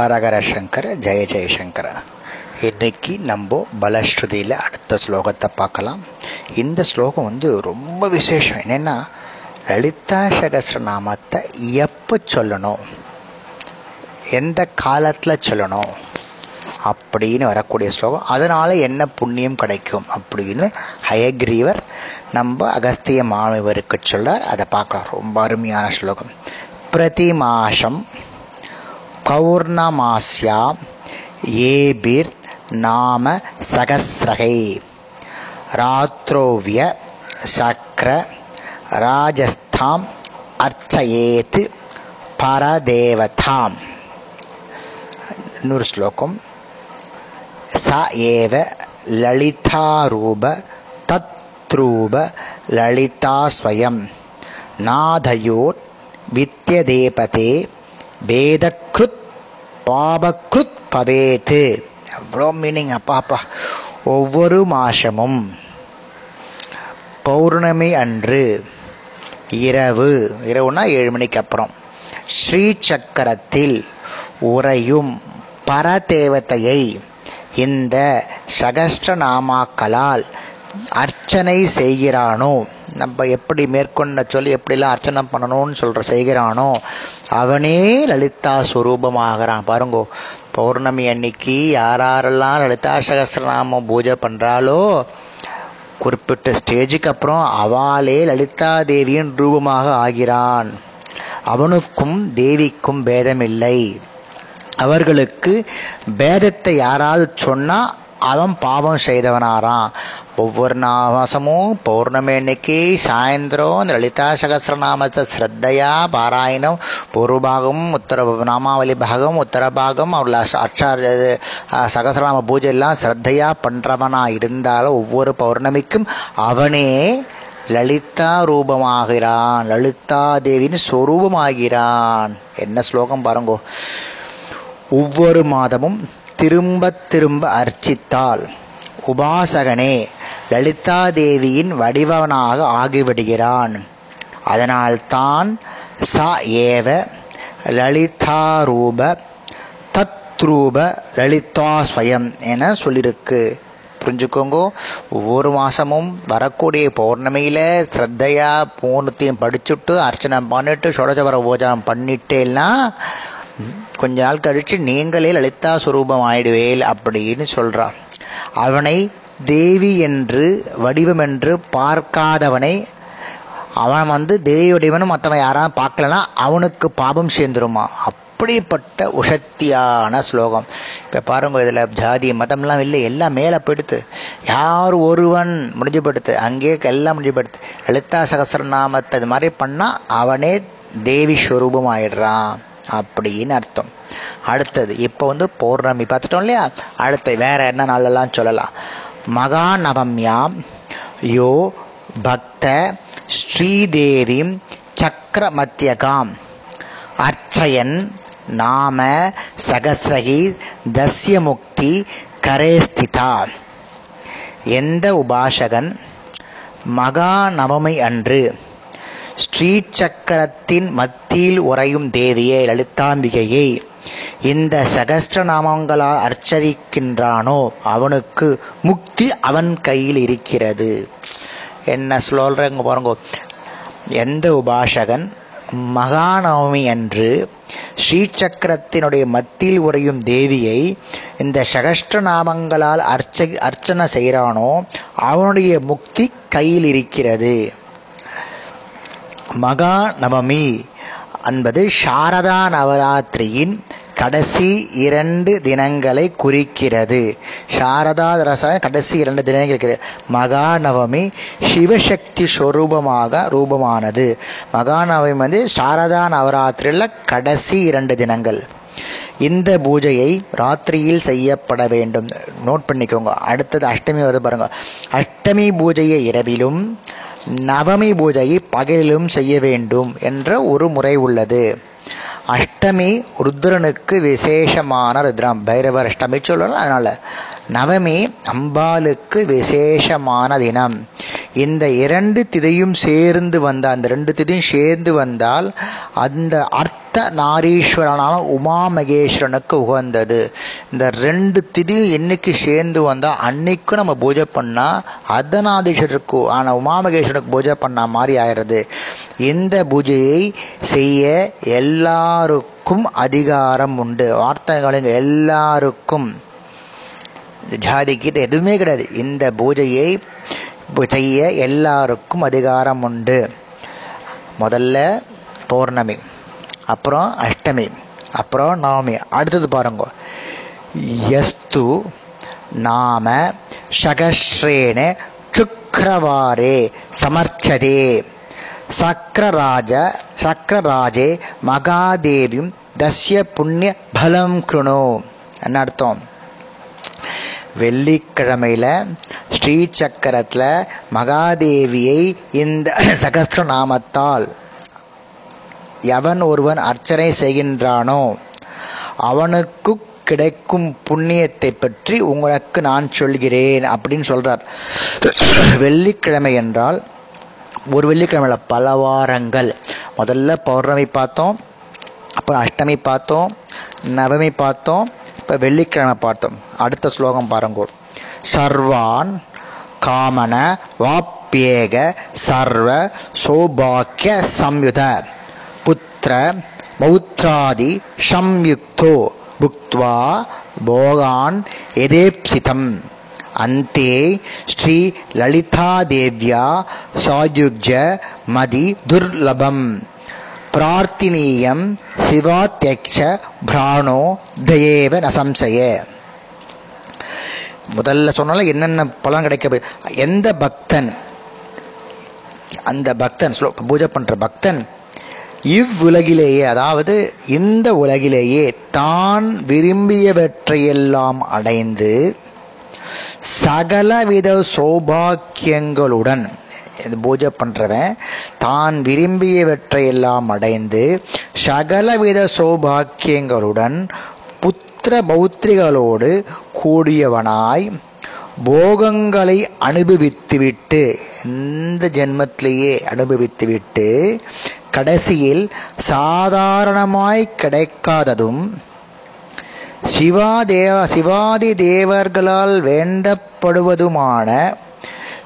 ஹரஹர சங்கர ஜெய ஜெயசங்கர இன்னைக்கு நம்ம பலஸ்ருதியில் அடுத்த ஸ்லோகத்தை பார்க்கலாம். இந்த ஸ்லோகம் வந்து ரொம்ப விசேஷம். என்னென்னா லலிதா சகசிரநாமத்தை எப்போ சொல்லணும்? எந்த காலத்தில் சொல்லணும்? அப்படின்னு வரக்கூடிய ஸ்லோகம். அதனால் என்ன புண்ணியம் கிடைக்கும் அப்படின்னு ஹயக்ரீவர் நம்ம அகஸ்திய மாணவருக்கு சொல்றார். அதை பார்க்கலாம். ரொம்ப அருமையான ஸ்லோகம். பிரதிமாசம் பௌர்ணமாஸ்யா ஏபிர் நாம சகசிரகை. ராத்ரோவிய சக்ர ராஜஸ்தாம் அர்ச்சயேத் பரதேவதாம். இன்னொரு ஸ்லோகம். ச ஏவ லலிதாரூப தத்ரூப லலிதாஸ்வயம் நாதயோர் வித்யதேபதே வேதக்ருத் பாபக்ருத் பவேத்து எவ்வளோ மீனிங் அப்பா அப்பா. ஒவ்வொரு மாசமும் பௌர்ணமி அன்று இரவு இரவுனா ஏழு மணிக்கு அப்புறம் ஸ்ரீ சக்கரத்தில் உறையும் பரதேவத்தையை இந்த சகஸ்ரநாமாக்களால் அர்ச்சனை செய்கிறானோ நம்ம எப்படி மேற்கொண்ட சொல்லி எப்படிலாம் அர்ச்சனை பண்ணணும்னு சொல்கிற செய்கிறானோ அவனே லலிதா ஸ்வரூபமாகறான் பாருங்கோ பௌர்ணமி அன்னைக்கு யாரெல்லாம் லலிதா சகசிரநாமம் பூஜை பண்ணுறாலோ குறிப்பிட்ட ஸ்டேஜுக்கு அப்புறம் அவளே லலிதா தேவியின் ரூபமாக ஆகிறான். அவனுக்கும் தேவிக்கும் பேதமில்லை. அவர்களுக்கு பேதத்தை யாராவது சொன்னால் அவன் பாவம் செய்தவனாரான் ஒவ்வொரு மாதமும் பௌர்ணமி அன்னைக்கு சாயந்தரம் அந்த லலிதா சகசிரநாமத்தை ஸ்ரத்தையா பாராயணம் பூர்வபாகம் உத்தர நாமாவளி பாகம் உத்தர பாகம் அவள் அச்சார் சகசிரநாம பூஜை எல்லாம் ஸ்ரத்தையா பண்ணுறவனா இருந்தாலும் ஒவ்வொரு பௌர்ணமிக்கும் அவனே லலிதா ரூபமாகிறான் லலிதா தேவியின் சொரூபமாகிறான். என்ன ஸ்லோகம் பாருங்கோ. ஒவ்வொரு மாதமும் திரும்ப திரும்ப அர்ச்சித்தால் உபாசகனே லலிதாதேவியின் வடிவனாக ஆகிவிடுகிறான். அதனால்தான் ச ஏவ லலிதாரூப தத்ரூப லலிதா ஸ்வயம் என சொல்லியிருக்கு புரிஞ்சுக்கோங்க. ஒவ்வொரு மாதமும் வரக்கூடிய பௌர்ணமியில் ஸ்ரத்தையாக பூர்ணத்தையும் படிச்சுட்டு அர்ச்சனை பண்ணிட்டு சொடச்சவர பூஜனம் பண்ணிட்டேன்னா கொஞ்ச நாள் கழித்து நீங்களே லலிதா சுரூபம் ஆயிடுவேல் அப்படின்னு சொல்கிறான் அவனை தேவி என்று வடிவம் என்று பார்க்காதவனை அவன் வந்து தேவி மற்றவன் யாராவது பார்க்கலனா அவனுக்கு பாபம் சேர்ந்துருமா? அப்படிப்பட்ட உஷத்தியான ஸ்லோகம். இப்போ பாருங்க இதில் ஜாதி மதம்லாம் இல்லை எல்லாம் மேலே போயிடுத்து யார் ஒருவன் முடிஞ்சு போடுத்து அங்கே எல்லாம் முடிஞ்சு போடுத்து லலிதா சகசரநாமத்தை இது மாதிரி பண்ணால் அவனே தேவி ஸ்வரூபம் ஆயிடுறான் அப்படின்னு அர்த்தம். அடுத்தது இப்போ வந்து பௌர்ணமி பார்த்துட்டோம் இல்லையா? அடுத்து வேற என்ன நாளெல்லாம் சொல்லலாம்? மகா நவம்யாம் யோ பக்த ஸ்ரீதேவிம் சக்கரமத்தியகாம் அர்ச்சயன் நாம சகசிரகி தஸ்ய முக்தி கரேஸ்திதா. எந்த உபாசகன்? மகா நவமி அன்று ஸ்ரீ சக்கரத்தின் மத்தியில் உறையும் தேவியை லலிதாம்பிகையை இந்த சகஸ்திரநாமங்களால் அர்ச்சரிக்கின்றானோ அவனுக்கு முக்தி அவன் கையில் இருக்கிறது. என்ன சொல்கிறங்க பாருங்க. எந்த உபாசகன் மகாநவமி அன்று ஸ்ரீசக்கரத்தினுடைய மத்தியில் உறையும் தேவியை இந்த சகஸ்திரநாமங்களால் அர்ச்ச அர்ச்சனை செய்கிறானோ அவனுடைய முக்தி கையில் இருக்கிறது. மகா நவமி என்பது சாரதா நவராத்திரியின் கடைசி இரண்டு தினங்களை குறிக்கிறது. சாரதா ரச கடைசி இரண்டு தினங்கள் இருக்கிறது மகாநவமி சிவசக்தி ஸ்வரூபமாக ரூபமானது. மகாநவமி வந்து சாரதா நவராத்திரியில் கடைசி இரண்டு தினங்கள். இந்த பூஜையை ராத்திரியில் செய்யப்பட வேண்டும். நோட் பண்ணிக்கோங்க. அடுத்தது அஷ்டமி வருது பாருங்க. அஷ்டமி பூஜையை இரவிலும் நவமி பூஜையை பகலிலும் செய்ய வேண்டும் என்ற ஒரு முறை உள்ளது. அஷ்டமி ருத்ரனுக்கு விசேஷமான ருத்ரம். பைரவர் அஷ்டமி சொல்லணும். அதனால் நவமி அம்பாளுக்கு விசேஷமான தினம். இந்த இரண்டு திதையும் சேர்ந்து வந்த அந்த ரெண்டு திதையும் சேர்ந்து வந்தால் அந்த அர்த்த நாரீஸ்வரனான உமா மகேஸ்வரனுக்கு உகந்தது. இந்த ரெண்டு திதியும் என்னைக்கு சேர்ந்து வந்தால் அன்னைக்கும் நம்ம பூஜை பண்ணால் அர்த்தநாதீஸ்வரருக்கு ஆனால் உமா மகேஸ்வரனுக்கு பூஜை பண்ண மாதிரி ஆயிடுறது. இந்த பூஜையை செய்ய எல்லாருக்கும் அதிகாரம் உண்டு. வார்த்தைகளுங்க எல்லாருக்கும். ஜாதிக்கு எதுவுமே கிடையாது. இந்த பூஜையை செய்ய எல்லாருக்கும் அதிகாரம் உண்டு. முதல்ல பௌர்ணமி அப்புறம் அஷ்டமி அப்புறம் நவமி. அடுத்தது பாருங்க. எஸ்து நாம சகஸ்ரேன சுக்கரவாரே சமர்ச்சதே. சக்கரராஜ சக்கரராஜே மகாதேவியும் தஸ்ய புண்ணிய பலம் கிருணு. என்ன அர்த்தம்? வெள்ளிக்கிழமையில் ஸ்ரீ சக்கரத்தில் மகாதேவியை இந்த சகஸ்ர நாமத்தால் எவன் ஒருவன் அர்ச்சனை செய்கின்றானோ அவனுக்கு கிடைக்கும் புண்ணியத்தை பற்றி உங்களுக்கு நான் சொல்கிறேன் அப்படின்னு சொல்கிறார் வெள்ளிக்கிழமை என்றால் ஒரு வெள்ளிக்கிழமையில் பல வாரங்கள். முதல்ல பௌர்ணமி பார்த்தோம் அப்புறம் அஷ்டமி பார்த்தோம் நவமி பார்த்தோம் இப்போ வெள்ளிக்கிழமை பார்த்தோம். அடுத்த ஸ்லோகம் பாருங்கோ. சர்வான் காமன வாப்பியேக சர்வ சௌபாக்கிய சம்யுத புத்திர மௌத்ராதி சம்யுக்தோ புக்துவா போகான் எதேப்சிதம். अन्ते ஸ்ரீ லலிதாதேவ்யா சாயுஜ்ய மதி துர்லபம் பிரார்த்தினீயம் சிவாத்தியக்ஷ பிராணோ தயேவ நசம்சய முதல்ல சொன்னாலும் என்னென்ன பலன் கிடைக்க எந்த பக்தன் அந்த பக்தன் ஸ்லோ பூஜை பண்ணுற பக்தன் இவ்வுலகிலேயே அதாவது இந்த உலகிலேயே தான் விரும்பியவற்றையெல்லாம் அடைந்து சகலவித சௌபாக்கியங்களுடன் இது பூஜை பண்ணுறவன் தான் விரும்பியவற்றையெல்லாம் அடைந்து சகலவித சௌபாக்கியங்களுடன் புத்திர பௌத்திரிகளோடு கூடியவனாய் போகங்களை அனுபவித்துவிட்டு இந்த ஜென்மத்திலேயே அனுபவித்துவிட்டு கடைசியில் சாதாரணமாய் கிடைக்காததும் சிவாதேவ சிவாதி தேவர்களால் வேண்டப்படுவதுமான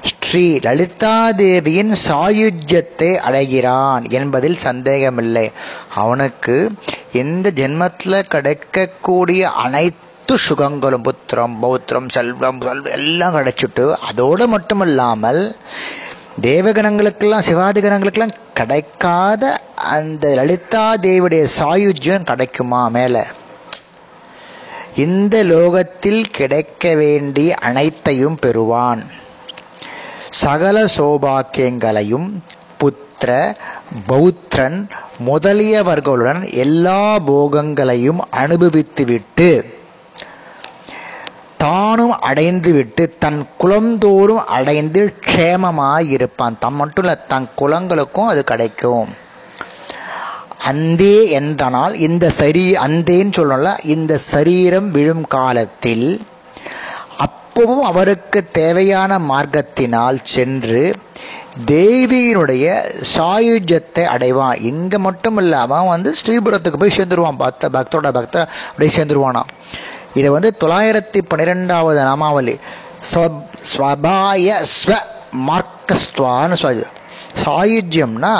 ஸ்ரீ லலிதாதேவியின் சாயுஜ்யத்தை அடைகிறான் என்பதில் சந்தேகமில்லை. அவனுக்கு எந்த ஜென்மத்தில் கிடைக்கக்கூடிய அனைத்து சுகங்களும் புத்திரம் பௌத்திரம் செல்வம் செல்வம் எல்லாம் கிடைச்சிட்டு அதோடு மட்டுமல்லாமல் தேவகணங்களுக்கெல்லாம் சிவாதி கணங்களுக்கெல்லாம் கிடைக்காத அந்த லலிதா தேவியுடைய சாயுஜ்யம் கிடைக்குமா மேலே? இந்த லோகத்தில் கிடைக்க வேண்டிய அனைத்தையும் பெறுவான். சகல சோபாக்கியங்களையும் புத்திர பௌத்திரன் முதலியவர்களுடன் எல்லா போகங்களையும் அனுபவித்துவிட்டு தானும் அடைந்துவிட்டு தன் குலந்தோறும் அடைந்து க்ஷேமமாயிருப்பான். தம் மட்டும் இல்லை தன் குலங்களுக்கும் அது கிடைக்கும். அந்தே என்றனால் இந்த சரீ அந்தேன்னு சொல்லல இந்த சரீரம் விழும் காலத்தில் அப்பவும் அவருக்கு தேவையான மார்க்கத்தினால் சென்று தேவியினுடைய சாயுஜத்தை அடைவான். இங்கே மட்டும் இல்லை அவன் வந்து ஸ்ரீபுரத்துக்கு போய் சேர்ந்துருவான். பக்த பக்தோட பக்த அப்படியே சேர்ந்துருவானான் இதை வந்து தொள்ளாயிரத்தி பன்னிரெண்டாவது நாமாவளி. ஸ்வபாய ஸ்வ மார்க்கஸ்துவான்னு சொல்லு சாயுஜ்யம்னா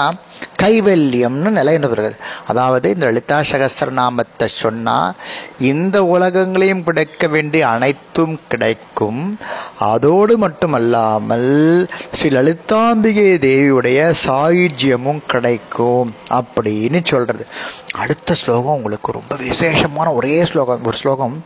கைவல்யம்னு நிலைன்னு வருகிறது அதாவது இந்த லலிதா சகசரநாமத்தை சொன்னால் இந்த உலகங்களையும் கிடைக்க வேண்டிய அனைத்தும் கிடைக்கும். அதோடு மட்டுமல்லாமல் ஸ்ரீ லலிதாம்பிகை தேவியுடைய சாயுஜ்யமும் கிடைக்கும் அப்படின்னு சொல்கிறது அடுத்த ஸ்லோகம் உங்களுக்கு ரொம்ப விசேஷமான ஒரே ஸ்லோகம் ஒரு ஸ்லோகம்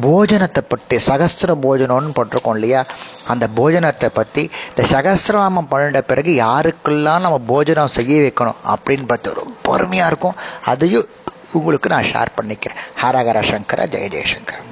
போஜனத்தை பற்றி சகஸ்திர போஜனம்னு போட்டிருக்கோம் இல்லையா? அந்த போஜனத்தை பற்றி இந்த சகஸ்திரநாமம் பண்ணிட்ட பிறகு யாருக்கெல்லாம் நம்ம போஜனம் செய்ய வைக்கணும் அப்படின்னு பார்த்து ரொம்ப பொறுமையாக இருக்கும். அதையும் உங்களுக்கு நான் ஷேர் பண்ணிக்கிறேன். ஹரஹர சங்கர ஜெய ஜெயசங்கர்